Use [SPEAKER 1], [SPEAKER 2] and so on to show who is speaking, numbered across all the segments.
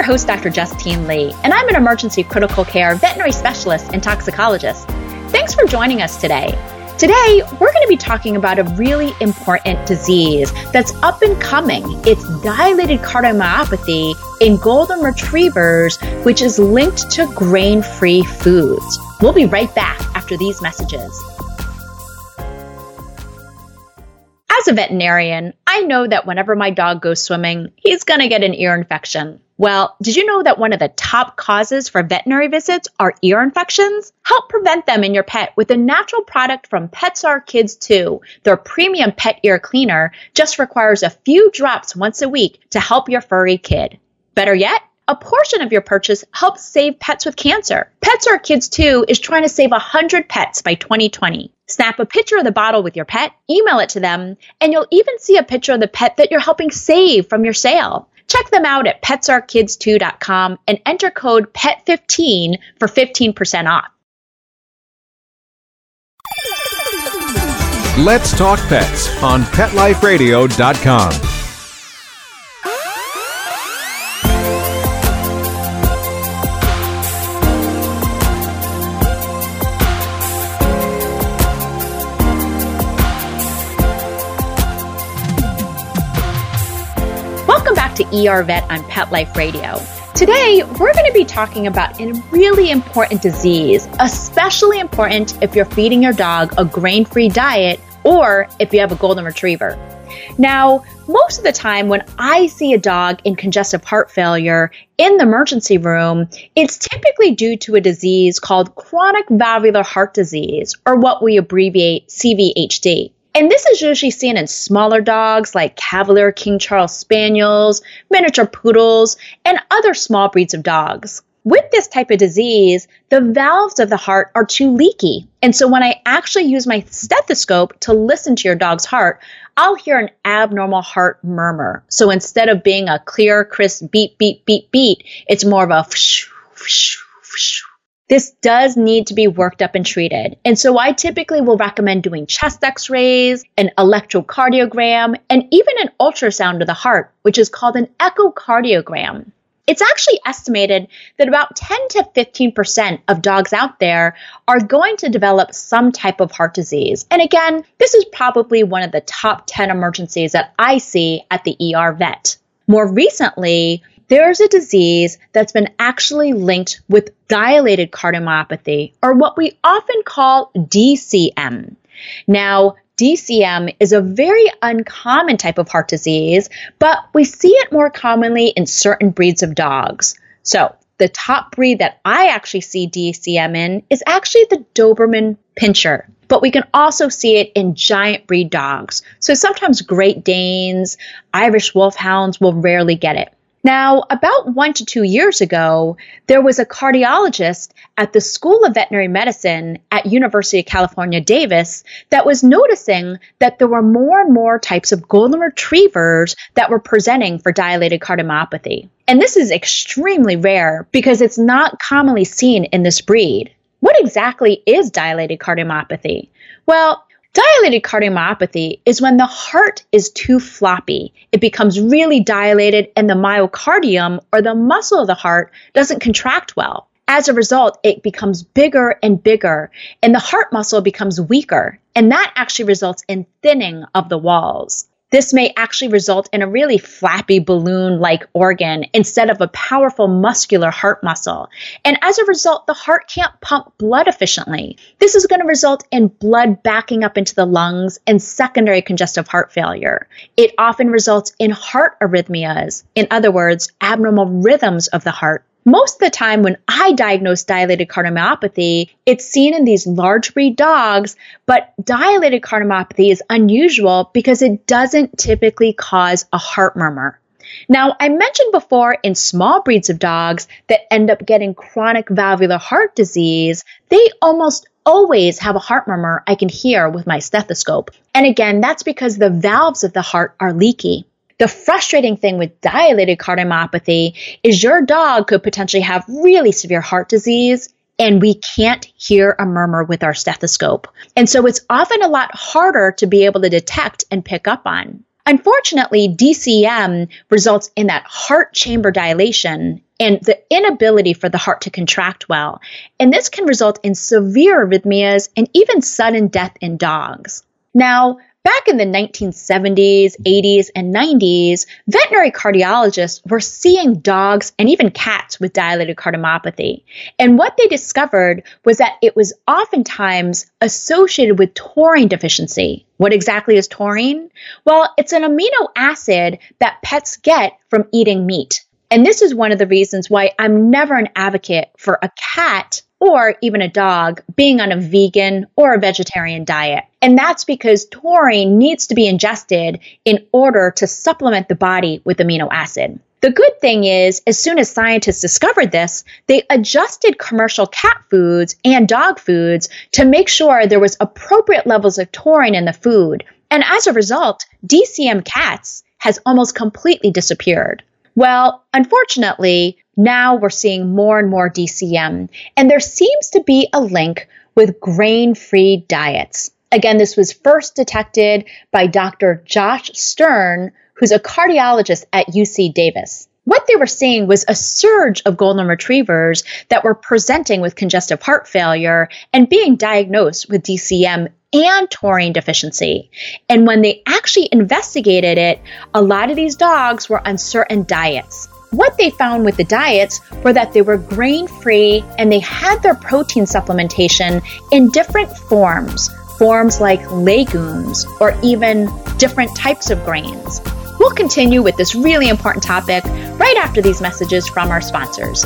[SPEAKER 1] Your host, Dr. Justine Lee, and I'm an emergency critical care veterinary specialist and toxicologist. Thanks for joining us today. Today, we're going to be talking about a really important disease that's up and coming. It's dilated cardiomyopathy in golden retrievers, which is linked to grain free foods. We'll be right back after these messages. As a veterinarian, I know that whenever my dog goes swimming, he's going to get an ear infection. Well, did you know that one of the top causes for veterinary visits are ear infections? Help prevent them in your pet with a natural product from Pets Are Kids 2. Their premium pet ear cleaner just requires a few drops once a week to help your furry kid. Better yet, a portion of your purchase helps save pets with cancer. Pets Are Kids 2 is trying to save 100 pets by 2020. Snap a picture of the bottle with your pet, email it to them, and you'll even see a picture of the pet that you're helping save from your sale. Check them out at petsarkids2.com and enter code PET15 for 15% off.
[SPEAKER 2] Let's Talk Pets on PetLifeRadio.com.
[SPEAKER 1] to ER Vet on Pet Life Radio. Today, we're going to be talking about a really important disease, especially important if you're feeding your dog a grain free diet or if you have a golden retriever. Now, most of the time when I see a dog in congestive heart failure in the emergency room, it's typically due to a disease called chronic valvular heart disease, or what we abbreviate CVHD. And this is usually seen in smaller dogs like Cavalier King Charles Spaniels, miniature poodles, and other small breeds of dogs. With this type of disease, the valves of the heart are too leaky. And so when I actually use my stethoscope to listen to your dog's heart, I'll hear an abnormal heart murmur. So instead of being a clear, crisp beat, beat, beat, beat, it's more of a. This does need to be worked up and treated. And so I typically will recommend doing chest x rays, an electrocardiogram, and even an ultrasound of the heart, which is called an echocardiogram. It's actually estimated that about 10 to 15% of dogs out there are going to develop some type of heart disease. And again, this is probably one of the top 10 emergencies that I see at the ER vet. More recently, there's a disease that's been actually linked with dilated cardiomyopathy, or what we often call DCM. Now, DCM is a very uncommon type of heart disease, but we see it more commonly in certain breeds of dogs. So, the top breed that I actually see DCM in is actually the Doberman Pinscher. But we can also see it in giant breed dogs. So sometimes Great Danes, Irish Wolfhounds will rarely get it. Now, about one to two years ago, there was a cardiologist at the School of Veterinary Medicine at University of California, Davis, that was noticing that there were more and more types of golden retrievers that were presenting for dilated cardiomyopathy. And this is extremely rare because it's not commonly seen in this breed. What exactly is dilated cardiomyopathy? Well, Dilated cardiomyopathy is when the heart is too floppy. It becomes really dilated and the myocardium or the muscle of the heart doesn't contract well. As a result, it becomes bigger and bigger and the heart muscle becomes weaker. And that actually results in thinning of the walls. This may actually result in a really flappy balloon like organ instead of a powerful muscular heart muscle. And as a result, the heart can't pump blood efficiently. This is going to result in blood backing up into the lungs and secondary congestive heart failure. It often results in heart arrhythmias, in other words, abnormal rhythms of the heart. Most of the time, when I diagnose dilated cardiomyopathy, it's seen in these large breed dogs, but dilated cardiomyopathy is unusual because it doesn't typically cause a heart murmur. Now, I mentioned before in small breeds of dogs that end up getting chronic valvular heart disease, they almost always have a heart murmur I can hear with my stethoscope. And again, that's because the valves of the heart are leaky. The frustrating thing with dilated cardiomyopathy is your dog could potentially have really severe heart disease and we can't hear a murmur with our stethoscope. And so it's often a lot harder to be able to detect and pick up on. Unfortunately, DCM results in that heart chamber dilation and the inability for the heart to contract well. And this can result in severe arrhythmias and even sudden death in dogs. Now, Back in the 1970s, 80s, and 90s, veterinary cardiologists were seeing dogs and even cats with dilated cardiomyopathy. And what they discovered was that it was oftentimes associated with taurine deficiency. What exactly is taurine? Well, it's an amino acid that pets get from eating meat. And this is one of the reasons why I'm never an advocate for a cat or even a dog being on a vegan or a vegetarian diet. And that's because taurine needs to be ingested in order to supplement the body with amino acid. The good thing is, as soon as scientists discovered this, they adjusted commercial cat foods and dog foods to make sure there was appropriate levels of taurine in the food. And as a result, DCM cats has almost completely disappeared. Well, unfortunately, now we're seeing more and more DCM, and there seems to be a link with grain free diets. Again, this was first detected by Dr. Josh Stern, who's a cardiologist at UC Davis. What they were seeing was a surge of golden retrievers that were presenting with congestive heart failure and being diagnosed with DCM and taurine deficiency. And when they actually investigated it, a lot of these dogs were on certain diets. What they found with the diets were that they were grain free and they had their protein supplementation in different forms, forms like legumes or even different types of grains. We'll continue with this really important topic right after these messages from our sponsors.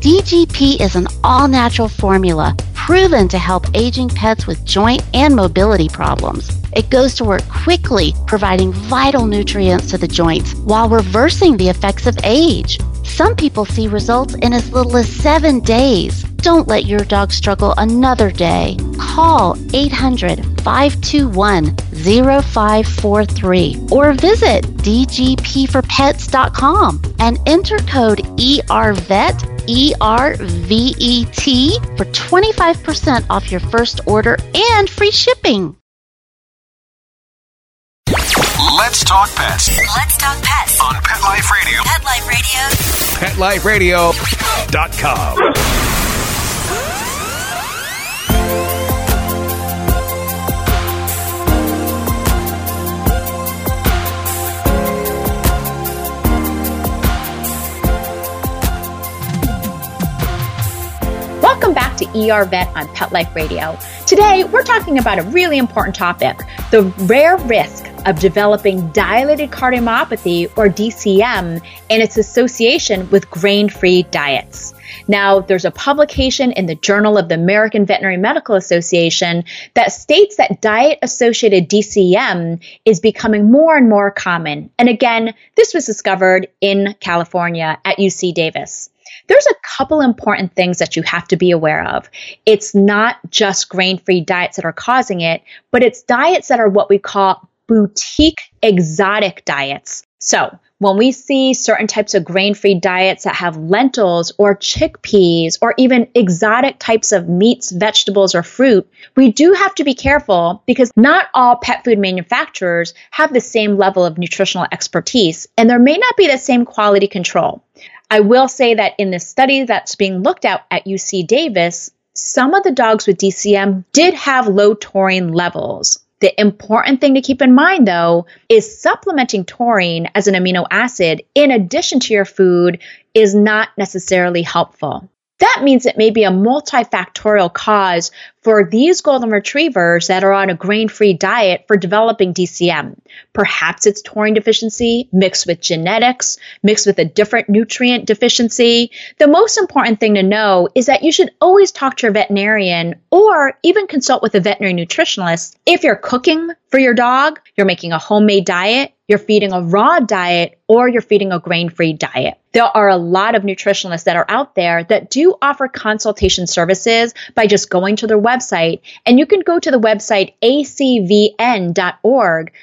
[SPEAKER 3] DGP is an all natural formula proven to help aging pets with joint and mobility problems. It goes to work quickly, providing vital nutrients to the joints while reversing the effects of age. Some people see results in as little as seven days. Don't let your dog struggle another day. Call 800 521 0543 or visit dgpforpets.com and enter code ERVET E R V E T for 25% off your first order and free shipping.
[SPEAKER 4] Let's talk pets
[SPEAKER 5] Let's talk pets
[SPEAKER 4] on Pet Life Radio.
[SPEAKER 5] Pet Life Radio.
[SPEAKER 4] PetLifeRadio.com.
[SPEAKER 1] ER Vet on Pet Life Radio. Today, we're talking about a really important topic the rare risk of developing dilated cardiomyopathy or DCM and its association with grain free diets. Now, there's a publication in the Journal of the American Veterinary Medical Association that states that diet associated DCM is becoming more and more common. And again, this was discovered in California at UC Davis there's a couple important things that you have to be aware of. It's not just grain free diets that are causing it, but it's diets that are what we call boutique exotic diets. So, when we see certain types of grain free diets that have lentils or chickpeas or even exotic types of meats, vegetables, or fruit, we do have to be careful because not all pet food manufacturers have the same level of nutritional expertise and there may not be the same quality control. I will say that in the study that's being looked at at UC Davis, some of the dogs with DCM did have low taurine levels. The important thing to keep in mind, though, is supplementing taurine as an amino acid in addition to your food is not necessarily helpful. That means it may be a multifactorial cause for these golden retrievers that are on a grain free diet for developing DCM. Perhaps it's taurine deficiency mixed with genetics, mixed with a different nutrient deficiency. The most important thing to know is that you should always talk to your veterinarian or even consult with a veterinary nutritionalist if you're cooking for your dog, you're making a homemade diet, you're feeding a raw diet, or you're feeding a grain free diet. There are a lot of nutritionalists that are out there that do offer consultation services by just going to their website. And you can go to the website acvn.org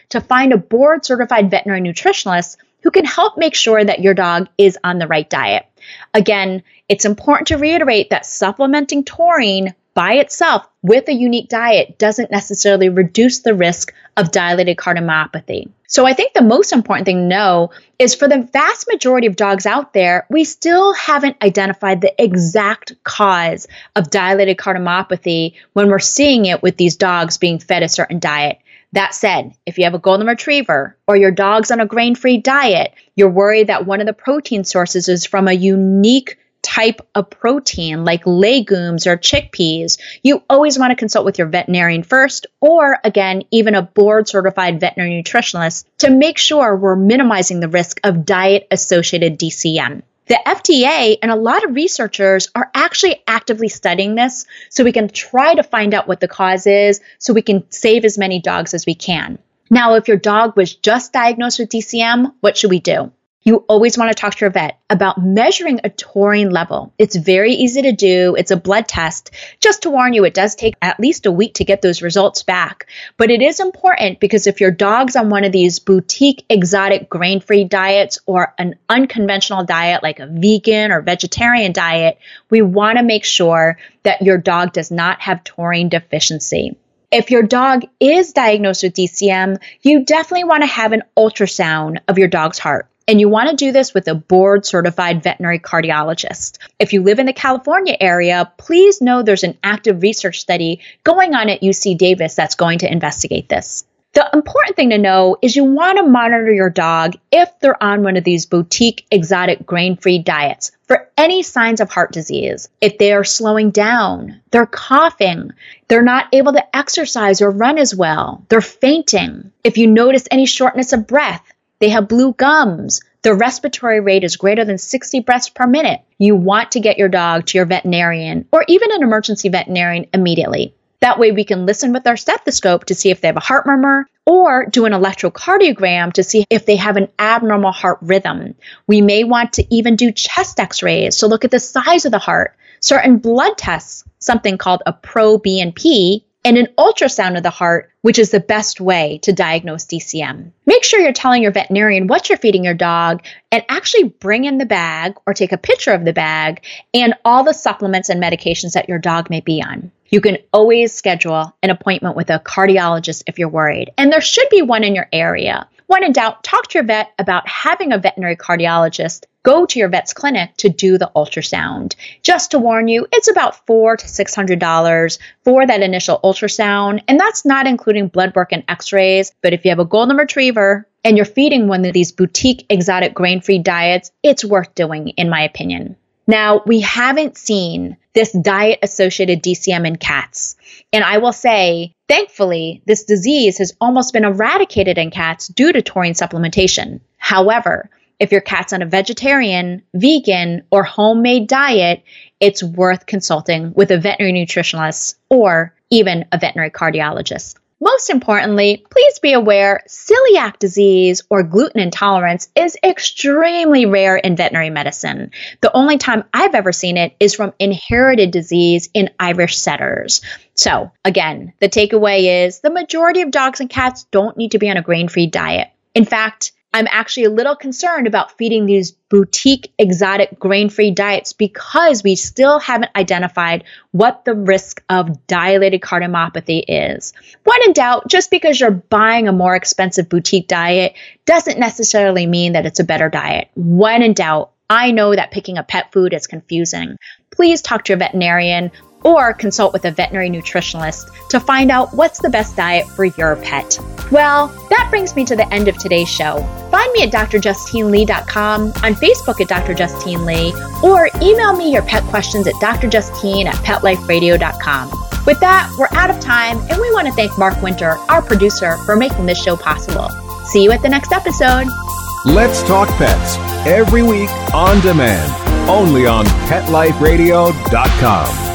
[SPEAKER 1] to find a board certified veterinary nutritionalist who can help make sure that your dog is on the right diet. Again, it's important to reiterate that supplementing taurine by itself with a unique diet doesn't necessarily reduce the risk of dilated cardiomyopathy. So I think the most important thing to know is for the vast majority of dogs out there, we still haven't identified the exact cause of dilated cardiomyopathy when we're seeing it with these dogs being fed a certain diet. That said, if you have a golden retriever or your dog's on a grain free diet, you're worried that one of the protein sources is from a unique type of protein like legumes or chickpeas, you always want to consult with your veterinarian first, or again, even a board certified veterinary nutritionalist to make sure we're minimizing the risk of diet associated DCM. The FDA and a lot of researchers are actually actively studying this so we can try to find out what the cause is so we can save as many dogs as we can. Now, if your dog was just diagnosed with DCM, what should we do? You always want to talk to your vet about measuring a taurine level. It's very easy to do. It's a blood test. Just to warn you, it does take at least a week to get those results back. But it is important because if your dog's on one of these boutique exotic grain free diets or an unconventional diet like a vegan or vegetarian diet, we want to make sure that your dog does not have taurine deficiency. If your dog is diagnosed with DCM, you definitely want to have an ultrasound of your dog's heart. And you want to do this with a board certified veterinary cardiologist. If you live in the California area, please know there's an active research study going on at UC Davis that's going to investigate this. The important thing to know is you want to monitor your dog if they're on one of these boutique exotic grain free diets for any signs of heart disease. If they are slowing down, they're coughing, they're not able to exercise or run as well, they're fainting. If you notice any shortness of breath, they have blue gums. Their respiratory rate is greater than 60 breaths per minute. You want to get your dog to your veterinarian or even an emergency veterinarian immediately. That way, we can listen with our stethoscope to see if they have a heart murmur or do an electrocardiogram to see if they have an abnormal heart rhythm. We may want to even do chest x rays to look at the size of the heart. Certain blood tests, something called a pro BNP, and an ultrasound of the heart, which is the best way to diagnose DCM. Make sure you're telling your veterinarian what you're feeding your dog and actually bring in the bag or take a picture of the bag and all the supplements and medications that your dog may be on. You can always schedule an appointment with a cardiologist if you're worried, and there should be one in your area. When in doubt, talk to your vet about having a veterinary cardiologist go to your vet's clinic to do the ultrasound. Just to warn you, it's about four to six hundred dollars for that initial ultrasound, and that's not including blood work and x-rays. But if you have a golden retriever and you're feeding one of these boutique exotic grain-free diets, it's worth doing, in my opinion. Now, we haven't seen this diet associated DCM in cats. And I will say, thankfully, this disease has almost been eradicated in cats due to taurine supplementation. However, if your cat's on a vegetarian, vegan, or homemade diet, it's worth consulting with a veterinary nutritionalist or even a veterinary cardiologist. Most importantly, please be aware celiac disease or gluten intolerance is extremely rare in veterinary medicine. The only time I've ever seen it is from inherited disease in Irish setters. So, again, the takeaway is the majority of dogs and cats don't need to be on a grain free diet. In fact, I'm actually a little concerned about feeding these boutique exotic grain free diets because we still haven't identified what the risk of dilated cardiomyopathy is. When in doubt, just because you're buying a more expensive boutique diet doesn't necessarily mean that it's a better diet. When in doubt, I know that picking a pet food is confusing. Please talk to your veterinarian or consult with a veterinary nutritionalist to find out what's the best diet for your pet. Well, that brings me to the end of today's show. Find me at drjustinelee.com, on Facebook at Dr. Justine Lee, or email me your pet questions at drjustine at petliferadio.com. With that, we're out of time, and we want to thank Mark Winter, our producer, for making this show possible. See you at the next episode.
[SPEAKER 2] Let's Talk Pets every week on demand, only on PetLifeRadio.com.